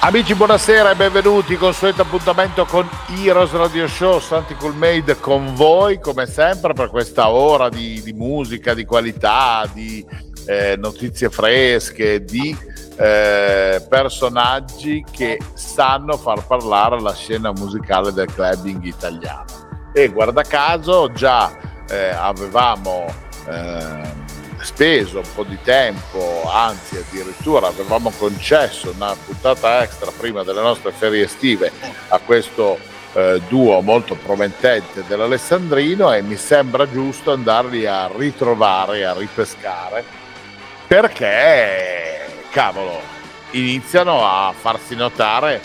Amici, buonasera e benvenuti. Consueto appuntamento con Heroes Radio Show. Santi Coolmade con voi, come sempre, per questa ora di, di musica, di qualità, di eh, notizie fresche, di eh, personaggi che sanno far parlare la scena musicale del clubbing italiano. E guarda caso, già eh, avevamo eh, speso un po' di tempo, anzi addirittura avevamo concesso una puntata extra prima delle nostre ferie estive a questo eh, duo molto promettente dell'Alessandrino e mi sembra giusto andarli a ritrovare, a ripescare, perché, cavolo, iniziano a farsi notare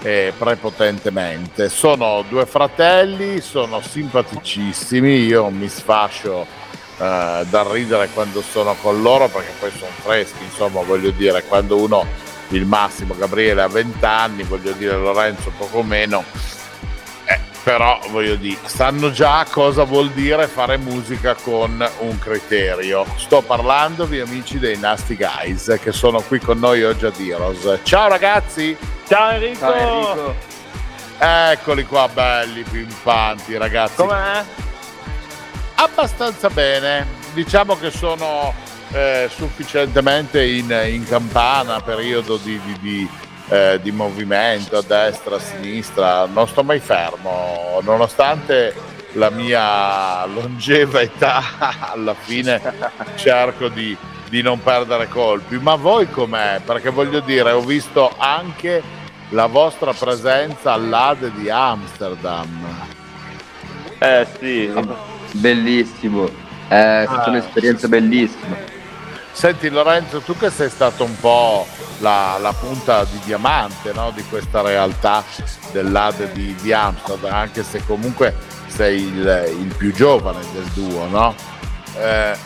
eh, prepotentemente. Sono due fratelli, sono simpaticissimi, io mi sfascio eh, da ridere quando sono con loro perché poi sono freschi, insomma voglio dire, quando uno il massimo Gabriele ha 20 anni, voglio dire Lorenzo poco meno, eh, però voglio dire, sanno già cosa vuol dire fare musica con un criterio. Sto parlandovi amici dei Nasty Guys che sono qui con noi oggi a Diros. Ciao ragazzi! Ciao Enrico! Ciao Enrico! Eccoli qua belli, pimpanti ragazzi. Com'è? Abbastanza bene, diciamo che sono eh, sufficientemente in, in, campana, periodo di, di, di, eh, di, movimento a destra, a sinistra, non sto mai fermo, nonostante la mia longeva età, alla fine cerco di, di non perdere colpi. Ma voi com'è? Perché voglio dire, ho visto anche la vostra presenza all'Ade di Amsterdam. Eh sì, Bellissimo, è stata Ah. un'esperienza bellissima. Senti Lorenzo, tu che sei stato un po' la, la punta di diamante no, di questa realtà dell'AD di, di Amsterdam, anche se comunque sei il, il più giovane del duo, no? Eh,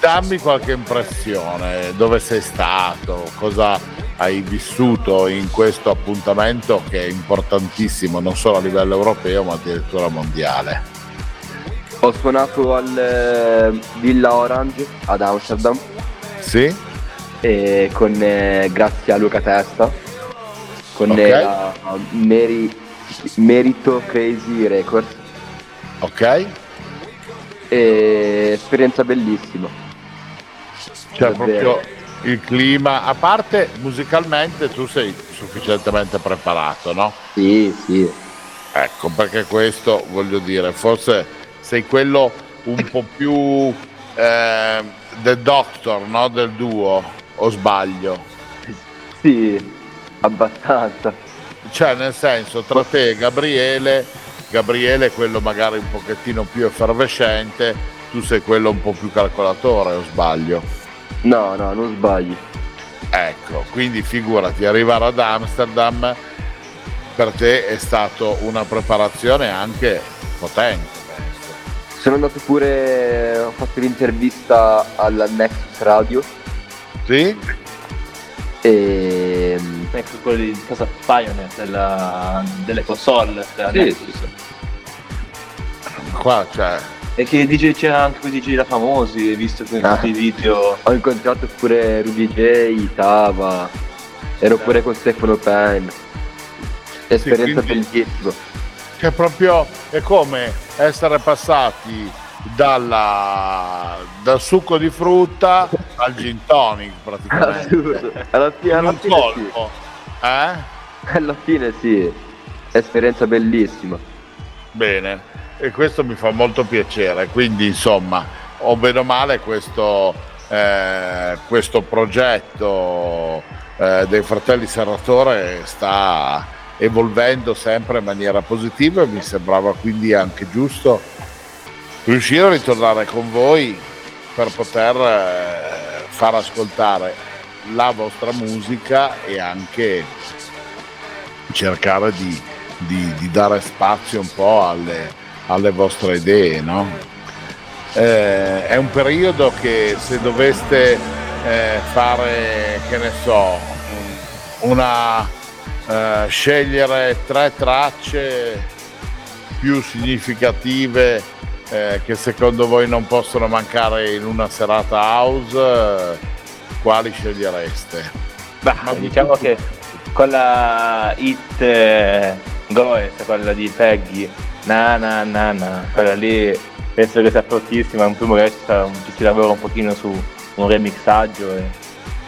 dammi qualche impressione, dove sei stato, cosa hai vissuto in questo appuntamento che è importantissimo non solo a livello europeo ma addirittura mondiale. Ho suonato al eh, Villa Orange ad Amsterdam Sì? e con, eh, grazie a Luca Testa con Ok. eh, la Meri- Merito Crazy Records Ok? e esperienza bellissima. Cioè Davvero. proprio il clima, a parte musicalmente tu sei sufficientemente preparato, no? Sì, sì. Ecco, perché questo voglio dire, forse sei quello un po' più eh, del doctor, no? Del duo, o sbaglio? Sì, abbastanza. Cioè, nel senso, tra te e Gabriele, Gabriele è quello magari un pochettino più effervescente, tu sei quello un po' più calcolatore, o sbaglio? No, no, non sbagli. Ecco, quindi figurati, arrivare ad Amsterdam per te è stato una preparazione anche potente. Sono andato pure, ho fatto l'intervista alla Nexus Radio Sì? e ecco quello di casa Pioneer della- delle console della Sì, Nexus. Qua cioè, E che DJ c'era anche quei DJ da famosi, hai visto que- Ah. video. Ho incontrato pure Rudy J, Tava, ero pure con Stefano Pen. Esperienza quindi- bellissima. che proprio è come essere passati dalla, dal succo di frutta al gin tonic praticamente. Alla fine, In alla fine sì. colpo. Eh? Alla fine sì. Esperienza bellissima. Bene, e questo mi fa molto piacere, quindi insomma, o bene o male questo, eh, questo progetto eh, dei fratelli Serratore sta evolvendo sempre in maniera positiva e mi sembrava quindi anche giusto riuscire a ritornare con voi per poter eh, far ascoltare la vostra musica e anche cercare di, di, di dare spazio un po' alle, alle vostre idee, no? Eh, è un periodo che se doveste eh, fare, che ne so, una eh, scegliere tre tracce più significative eh, che secondo voi non possono mancare in una serata house, quali scegliereste? Beh, diciamo che con la hit eh, Goes, quella di Peggy, na na na na, quella lì penso che sia fortissima, in più magari ci, ci si lavora un pochino su un remixaggio e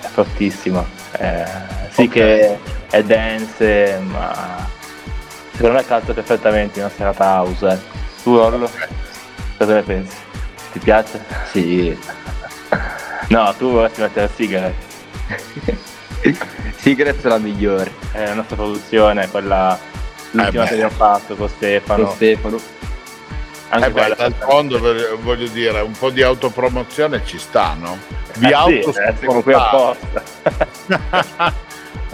è fortissima. Eh, sì okay. che è dance, ma secondo me calza perfettamente in una serata house. Eh. Tu Orlo, cosa ne pensi? Ti piace? Sì. no, tu vorresti mettere Cigarette. Cigarette è la migliore. È la nostra produzione, quella l'ultima eh che abbiamo fatto con Stefano. Con Stefano. Anche eh beh, d'altronde voglio dire, un po' di autopromozione ci sta, no? Vi eh auto sì, eh, siamo qui apposta.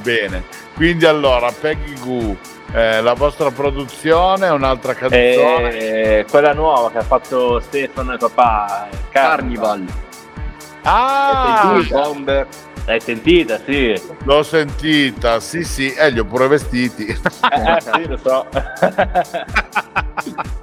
Bene, quindi allora Peggy Goo, eh, la vostra produzione, un'altra canzone? Eh, quella nuova che ha fatto Stefano e papà, Carnival. Ah! Bomber. L'hai sentita, sì. L'ho sentita, sì, sì, e eh, li ho pure vestiti. Eh, sì, lo so.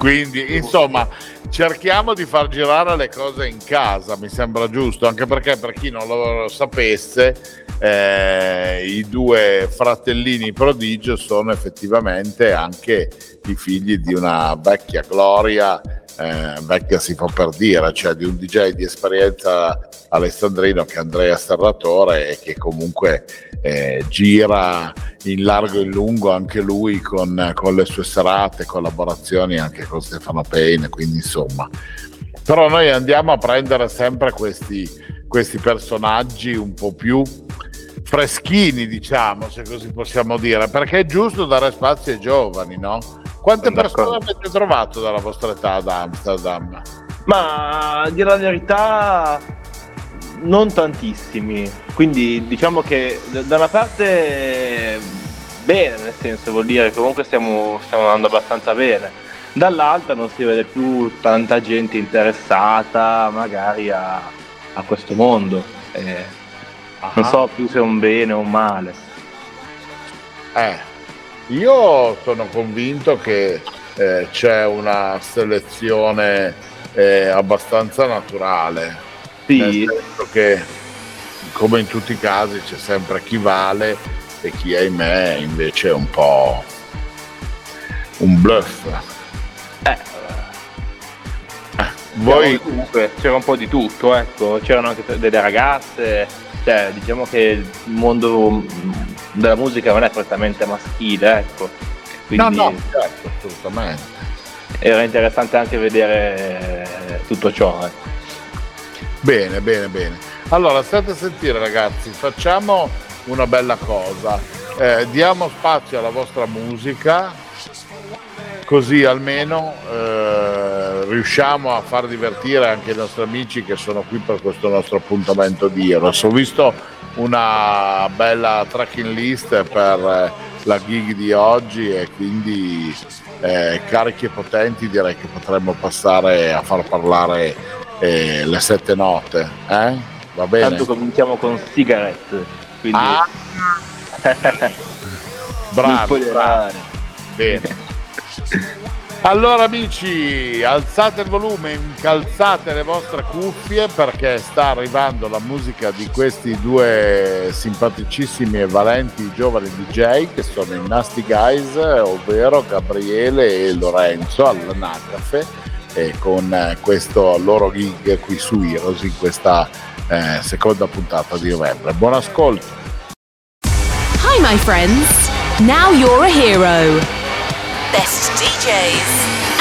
Quindi, insomma, cerchiamo di far girare le cose in casa, mi sembra giusto, anche perché per chi non lo sapesse, eh, i due fratellini prodigio sono effettivamente anche i figli di una vecchia gloria, eh, vecchia si fa per dire, cioè di un DJ di esperienza alessandrino che è Andrea Serratore e che comunque eh, gira in largo e in lungo anche lui con, con, le sue serate, collaborazioni anche con Stefano Payne, quindi insomma. Però noi andiamo a prendere sempre questi, questi personaggi un po' più freschini, diciamo, se così possiamo dire, perché è giusto dare spazio ai giovani, no? Quante persone avete trovato dalla vostra età ad Amsterdam? Ma a dire la verità non tantissimi, quindi diciamo che da una parte bene, nel senso vuol dire che comunque stiamo, stiamo andando abbastanza bene, dall'altra non si vede più tanta gente interessata magari a, a questo mondo, eh, non so più se è un bene o un male. Eh, io sono convinto che eh, c'è una selezione eh, abbastanza naturale. Sì. che come in tutti i casi c'è sempre chi vale e chi ahimè invece è un po' un bluff. Eh, eh voi comunque c'era un po' di tutto, ecco, c'erano anche delle ragazze, cioè diciamo che il mondo della musica non è prettamente maschile, ecco. Quindi no, no, certo, assolutamente. Era interessante anche vedere tutto ciò, ecco. Bene, bene, bene. Allora, state a sentire ragazzi, facciamo una bella cosa. Eh, diamo spazio alla vostra musica, così almeno eh, riusciamo a far divertire anche i nostri amici che sono qui per questo nostro appuntamento di Eros. Ho visto una bella tracking list per eh, la gig di oggi e quindi eh, carichi e potenti direi che potremmo passare a far parlare eh, le sette note, eh? Va bene? Tanto cominciamo con Cigarette, quindi... Ah. bravo, bravo. Bene. Allora amici, alzate il volume, incalzate le vostre cuffie perché sta arrivando la musica di questi due simpaticissimi e valenti giovani DJ che sono i Nasty Guys, ovvero Gabriele e Lorenzo all'anagrafe eh, con eh, questo loro gig qui su Heroes in questa eh, seconda puntata di novembre. Buon ascolto! Hi my friends, now you're a hero. Best DJs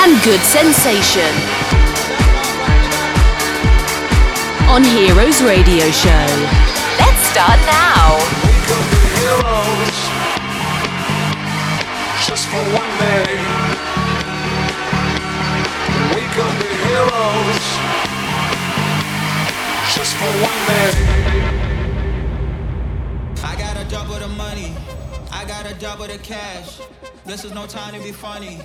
and good sensation. On Heroes Radio Show. Let's start now. Just for one day. heroes just for one day. I got a job with the money. I gotta double the cash. This is no time to be funny.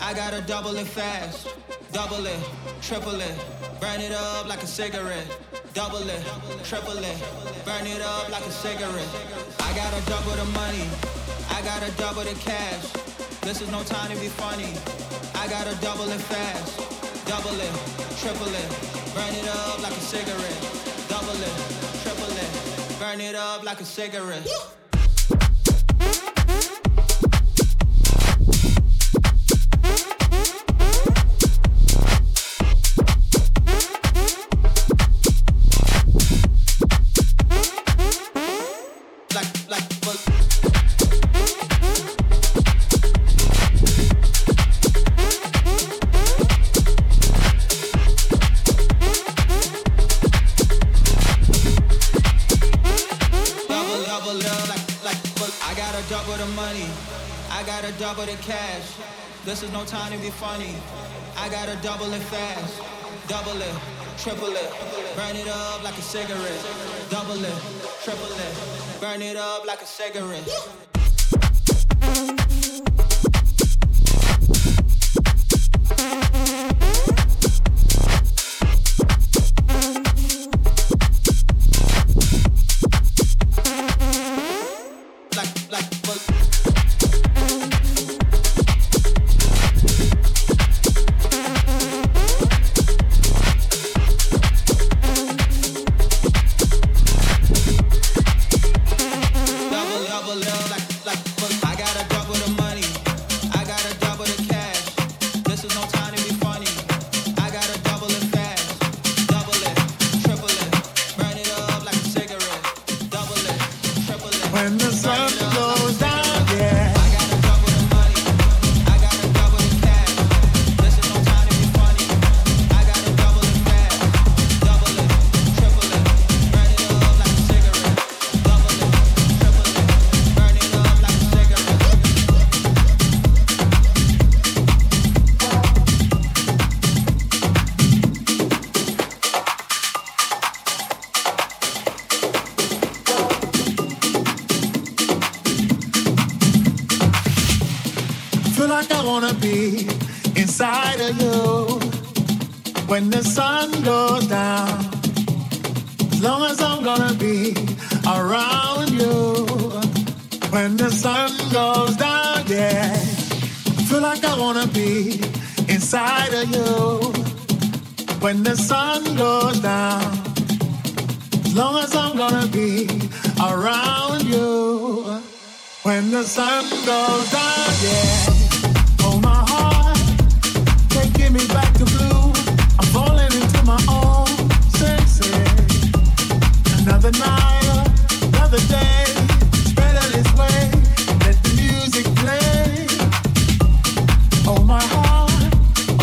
I gotta double it fast. Double it, triple it, burn it up like a cigarette. Double it, triple it, burn it up like a cigarette. I gotta double the money. I gotta double the cash. This is no time to be funny. I gotta double it fast. Double it, triple it, burn it up like a cigarette. Double it, triple it, burn it up like a cigarette. Cash. This is no time to be funny. I gotta double it fast. Double it, triple it, burn it up like a cigarette. Double it, triple it, burn it up like a cigarette.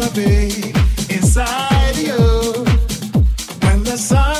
gotta be inside you. When the sun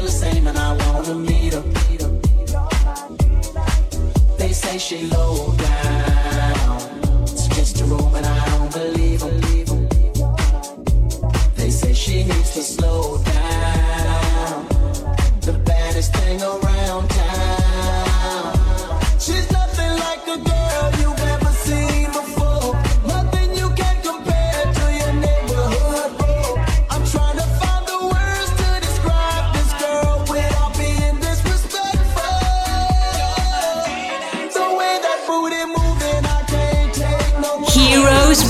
feel the same and I wanna meet her. They say she low down. It's just a room and I don't believe them. They say she needs to slow down. The baddest thing around town. She's nothing like a girl.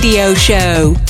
Radio Show.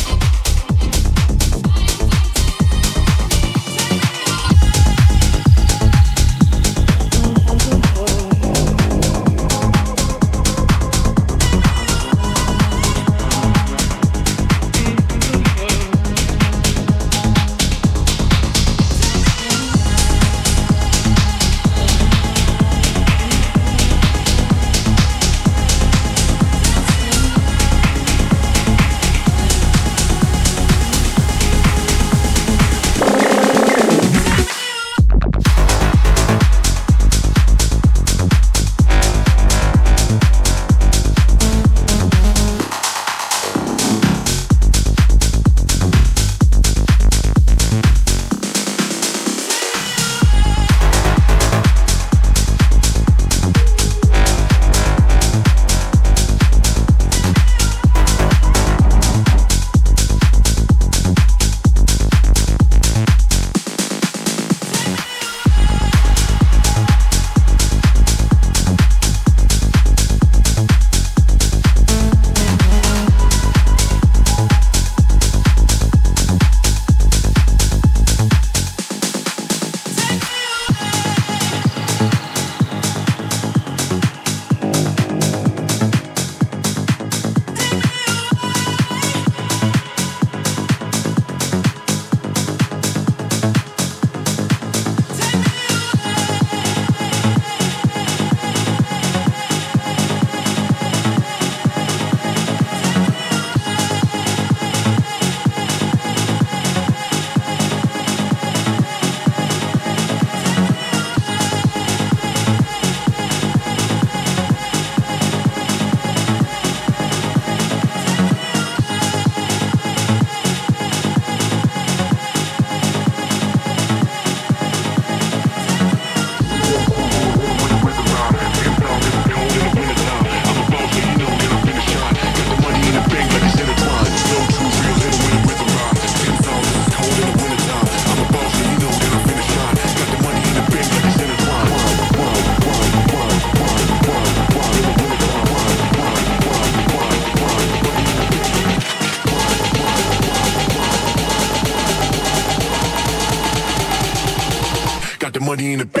money in the bank.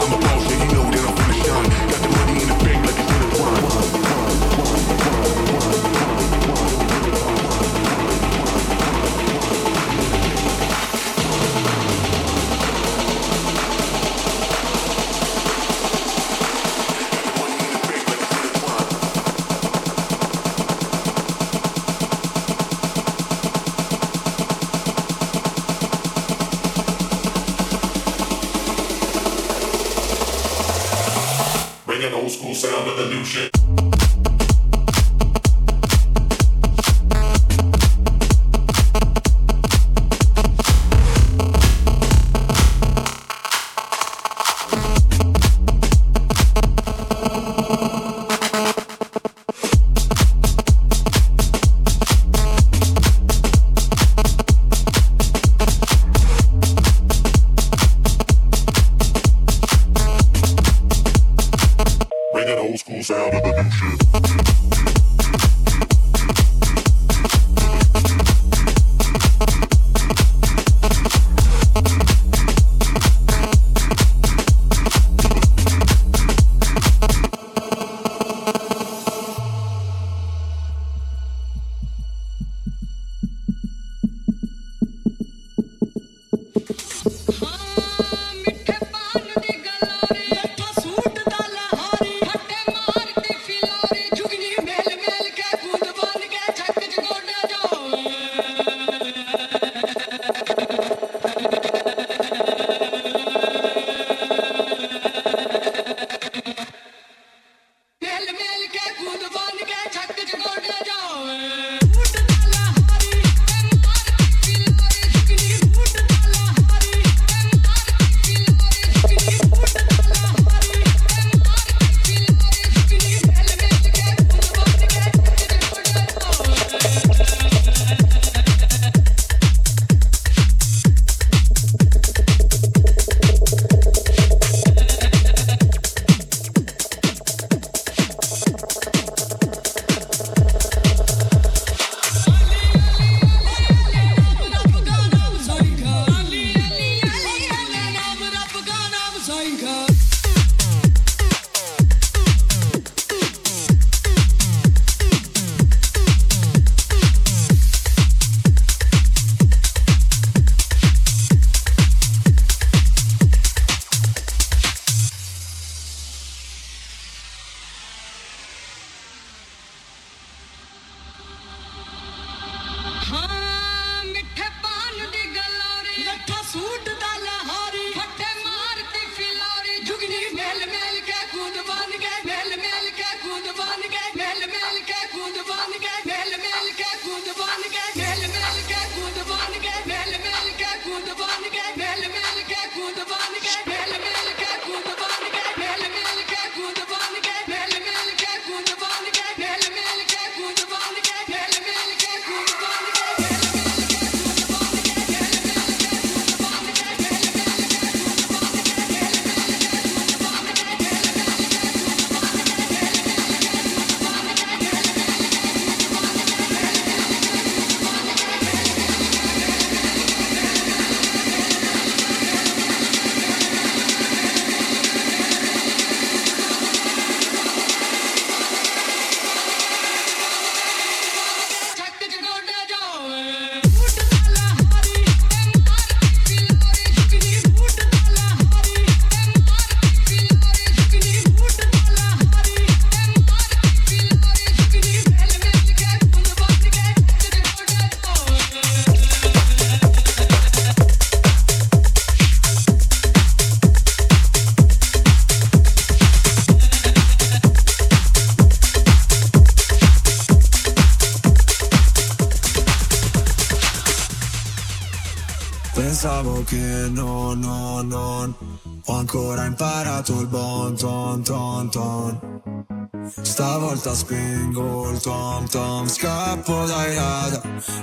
tom tom Scappo dai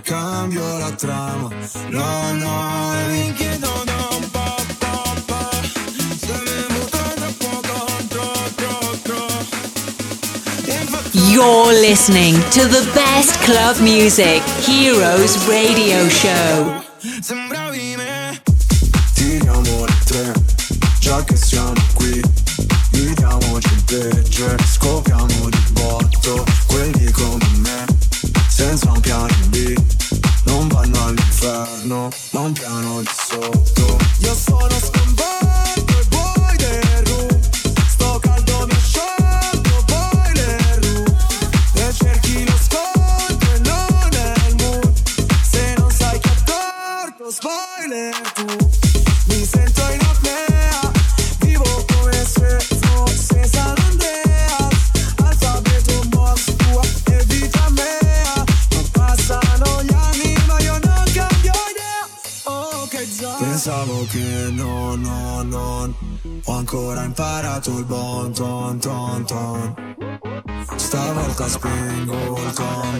cambio la trama No, no, You're listening to the best club music, Heroes Radio Show.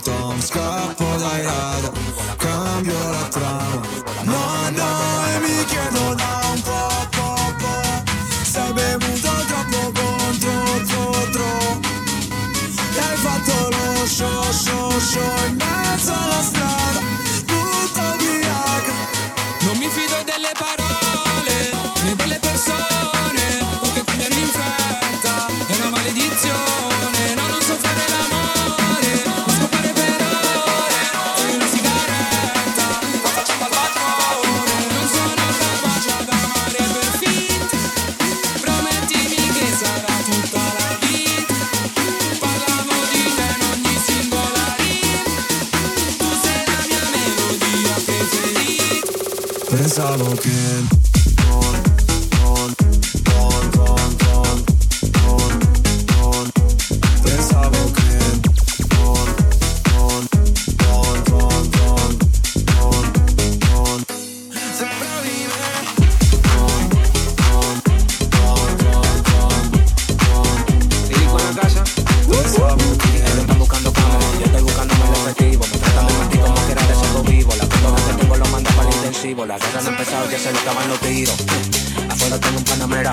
Fantomska på La guerra no ha empezado, ya se le acaban los tiros. Afuera tengo un panamera.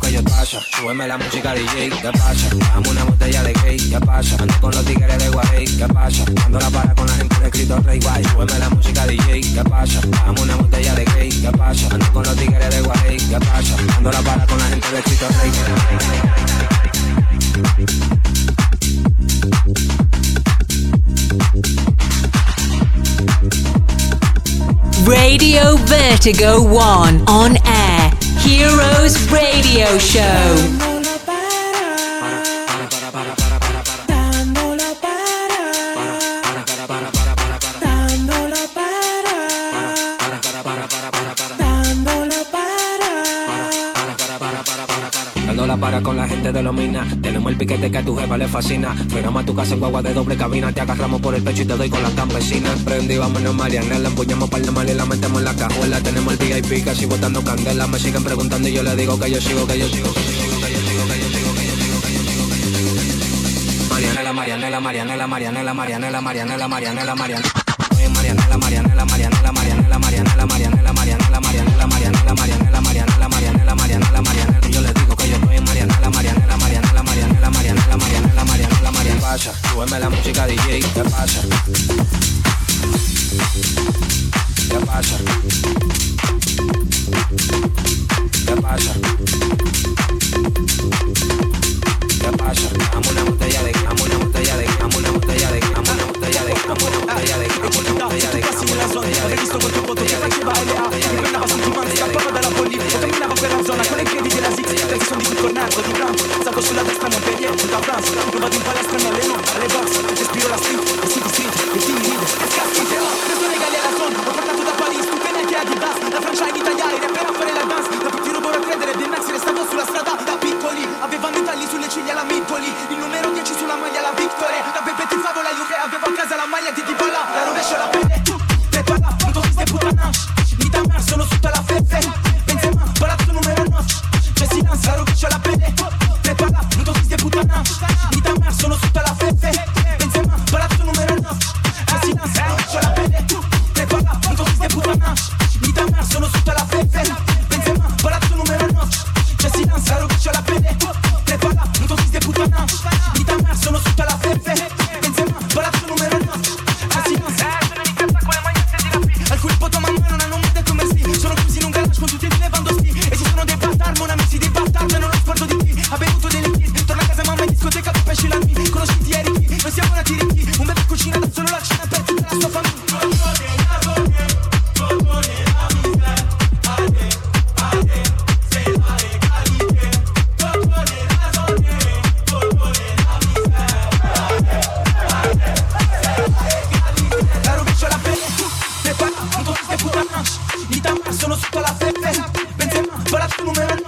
que yo pasa, súbeme la música DJ, ¿qué pasa? Dame una botella de gay, ¿qué pasa? Ando con los tigres de Guay, ¿qué pasa? Ando la para con la gente de escrito Rey Guay, súbeme la música DJ, ¿qué pasa? Dame una botella de gay, ¿qué pasa? Ando con los tigres de Guay, ¿qué pasa? Ando la para con la gente de escrito Rey Radio Vertigo 1 on air. Heroes Radio Show. para con la gente de los minas. Tenemos el piquete que a tu jefa le fascina. Frenamos a tu casa en guagua de doble cabina. Te agarramos por el pecho y te doy con las campesinas. Prendí, vámonos, Mariana. La empuñamos para el mal y la metemos en la cajuela. Tenemos el VIP casi botando candela. Me siguen preguntando y yo le digo que yo sigo, que yo sigo, que yo sigo, que yo sigo, que yo sigo, que yo sigo, que yo sigo, que yo sigo. Mariana, la Mariana, la Mariana, la Mariana, la Mariana, la Mariana, la Mariana, la Mariana. ¿Qué pasa? Dame una botella de, dame una botella de, dame una botella de, dame una botella de, botella de, dame una botella de, dame una botella de, visto quel tuo che faceva LA Ti prendeva sul timone, scappava dalla politica Camminava quella zona con i piedi della zig Perché sono di tutto nervo, di Trump Salgo sulla destra, non per niente, da France Non vado in palestra, mi alleno, alle box. Respiro la street, e city street, e team lead E scaffite, oh, preso legali alla zona. Ho portato da Paris, tu che neanche a di bus La Francia in italiani, rapper a fare la dance. Da tutti rubo a credere, del Nazi restato sulla strada Da piccoli, avevano i tagli sulle ciglia la Mittoli. Il numero 10 sulla maglia la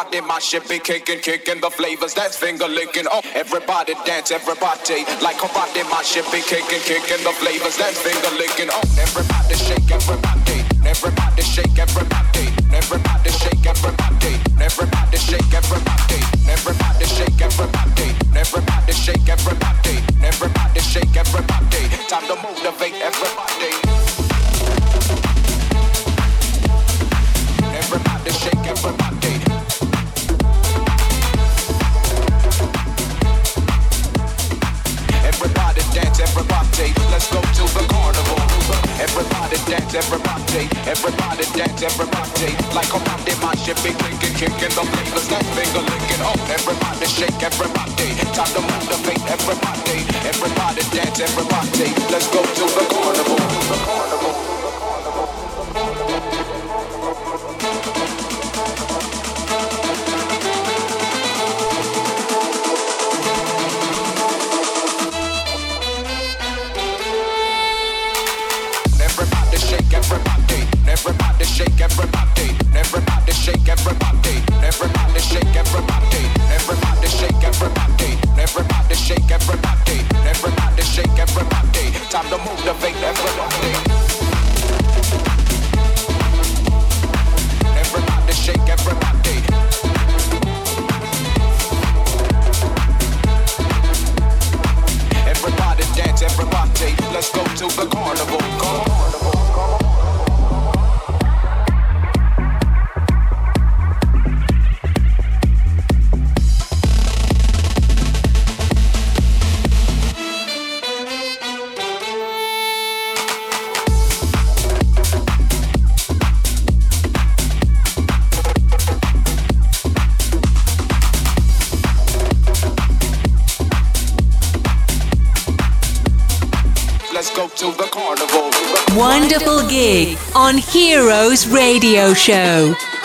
My shit be kicking, kicking the flavors. That's finger licking. Oh, everybody dance, everybody like karate. My shit be kicking, kicking the flavors. That's finger licking. Oh, everybody shake, everybody, everybody shake, everybody, everybody shake, everybody, everybody shake, everybody dance, everybody. Everybody dance, everybody. Like a karate, my shit be kicking, kicking the flavors. That finger licking. Oh, everybody shake, everybody. Time to motivate everybody. Everybody dance, everybody. Let's go to the carnival. The carnival. Everybody. Everybody shake, everybody. Everybody shake, everybody. Everybody shake, everybody. Everybody shake, everybody. Time to motivate everybody. Everybody shake, everybody. Everybody dance, everybody. Let's go to the carnival. Carnival. Heroes Radio Show.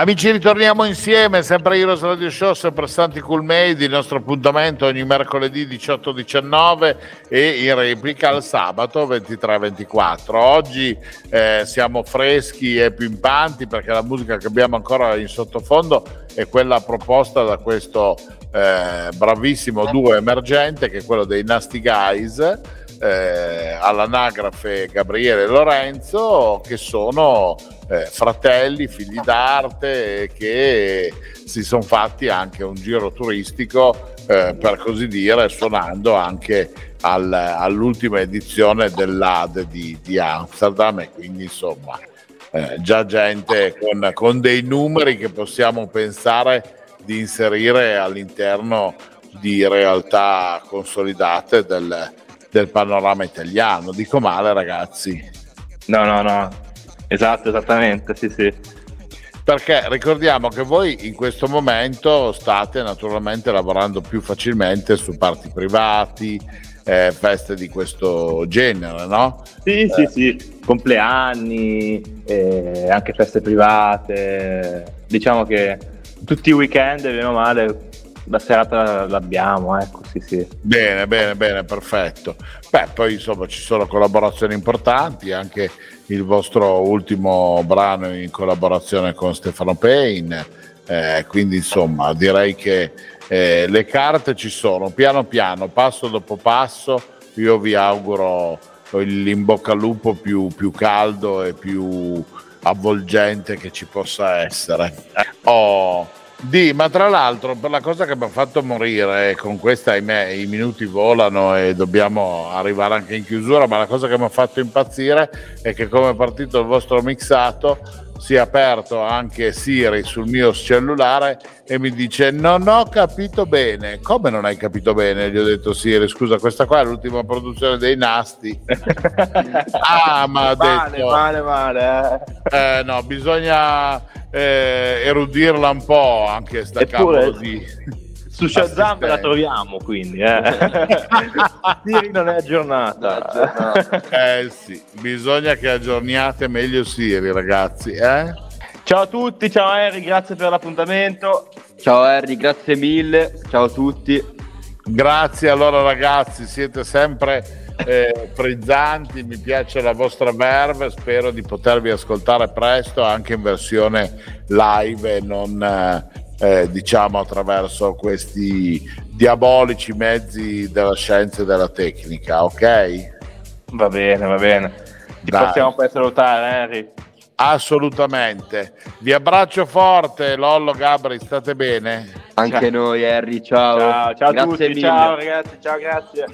Amici, ritorniamo insieme, sempre Heroes Radio Show, sempre Santi Cool Made, il nostro appuntamento ogni mercoledì 18-19 e in replica il sabato 23-24. Oggi eh, siamo freschi e pimpanti perché la musica che abbiamo ancora in sottofondo è quella proposta da questo eh, bravissimo duo emergente che è quello dei Nasty Guys. eh, all'anagrafe Gabriele e Lorenzo che sono eh, fratelli, figli d'arte che si sono fatti anche un giro turistico eh, per così dire suonando anche al- all'ultima edizione dell'AD di, di Amsterdam e quindi insomma eh, già gente con, con dei numeri che possiamo pensare di inserire all'interno di realtà consolidate del, del panorama italiano. Dico male, ragazzi. No, no, no. Esatto, esattamente, sì, sì. Perché ricordiamo che voi in questo momento state naturalmente lavorando più facilmente su parti privati, eh, feste di questo genere, no? Sì, sì, sì, compleanni, eh, anche feste private. Diciamo che tutti i weekend, bene o male, la serata l'abbiamo, ecco, sì, sì. Bene, bene, bene, perfetto. Beh, poi insomma ci sono collaborazioni importanti, anche il vostro ultimo brano in collaborazione con Stefano Payne, eh, quindi insomma direi che eh, le carte ci sono, piano piano, passo dopo passo, io vi auguro l'in bocca al lupo più, più caldo e più avvolgente che ci possa essere. Oh, Di, ma tra l'altro, per la cosa che mi ha fatto morire, con questa ahimè, i minuti volano e dobbiamo arrivare anche in chiusura, ma la cosa che mi ha fatto impazzire è che come è partito il vostro mixato si è aperto anche Siri sul mio cellulare e mi dice non ho capito bene. Come non hai capito bene? Gli ho detto Siri, scusa, questa qua è l'ultima produzione dei Nasti. ah, ma ha Male, detto... male, male. eh. Eh, no, bisogna eh, erudirla un po' anche sta Eppure- di... Su Shazam la troviamo, quindi. Eh. Siri non è aggiornata. Eh sì, bisogna che aggiorniate meglio Siri, ragazzi, eh? Ciao a tutti, ciao Harry, grazie per l'appuntamento. Ciao Harry, grazie mille. Ciao a tutti. Grazie allora ragazzi, siete sempre eh, frizzanti, mi piace la vostra verve, spero di potervi ascoltare presto anche in versione live e non eh, eh, diciamo attraverso questi diabolici mezzi della scienza e della tecnica, ok? Va bene, va bene. Ti Dai. possiamo poi salutare, Harry. Assolutamente. Vi abbraccio forte, Lollo Gabri, state bene? Anche noi Harry, ciao. Ciao, ciao a grazie tutti, mille. ciao ragazzi, ciao, grazie.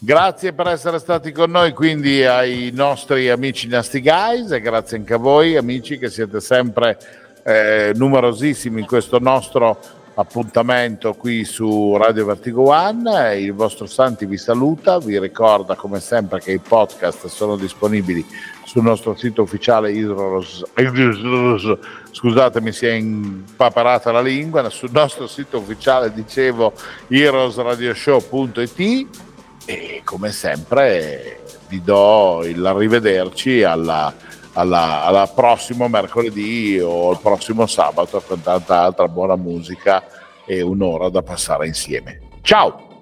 Grazie per essere stati con noi, quindi ai nostri amici Nasty Guys e grazie anche a voi amici che siete sempre eh, numerosissimi in questo nostro appuntamento qui su Radio Vertigo One. Eh, Il vostro Santi vi saluta, vi ricorda come sempre che i podcast sono disponibili sul nostro sito ufficiale Hydros, Hydros- scusate mi si è impaparata la lingua, sul nostro sito ufficiale dicevo heroesradioshow.it e come sempre vi do il arrivederci alla, alla, alla prossimo mercoledì o il prossimo sabato con tanta altra buona musica e un'ora da passare insieme. Ciao!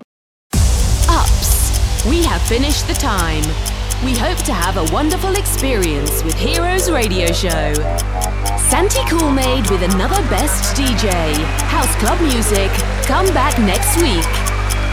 Ups, we have finished the time. We hope to have a wonderful experience with Heroes Radio Show. Santi Coolmade with another best DJ. House Club Music. Come back next week.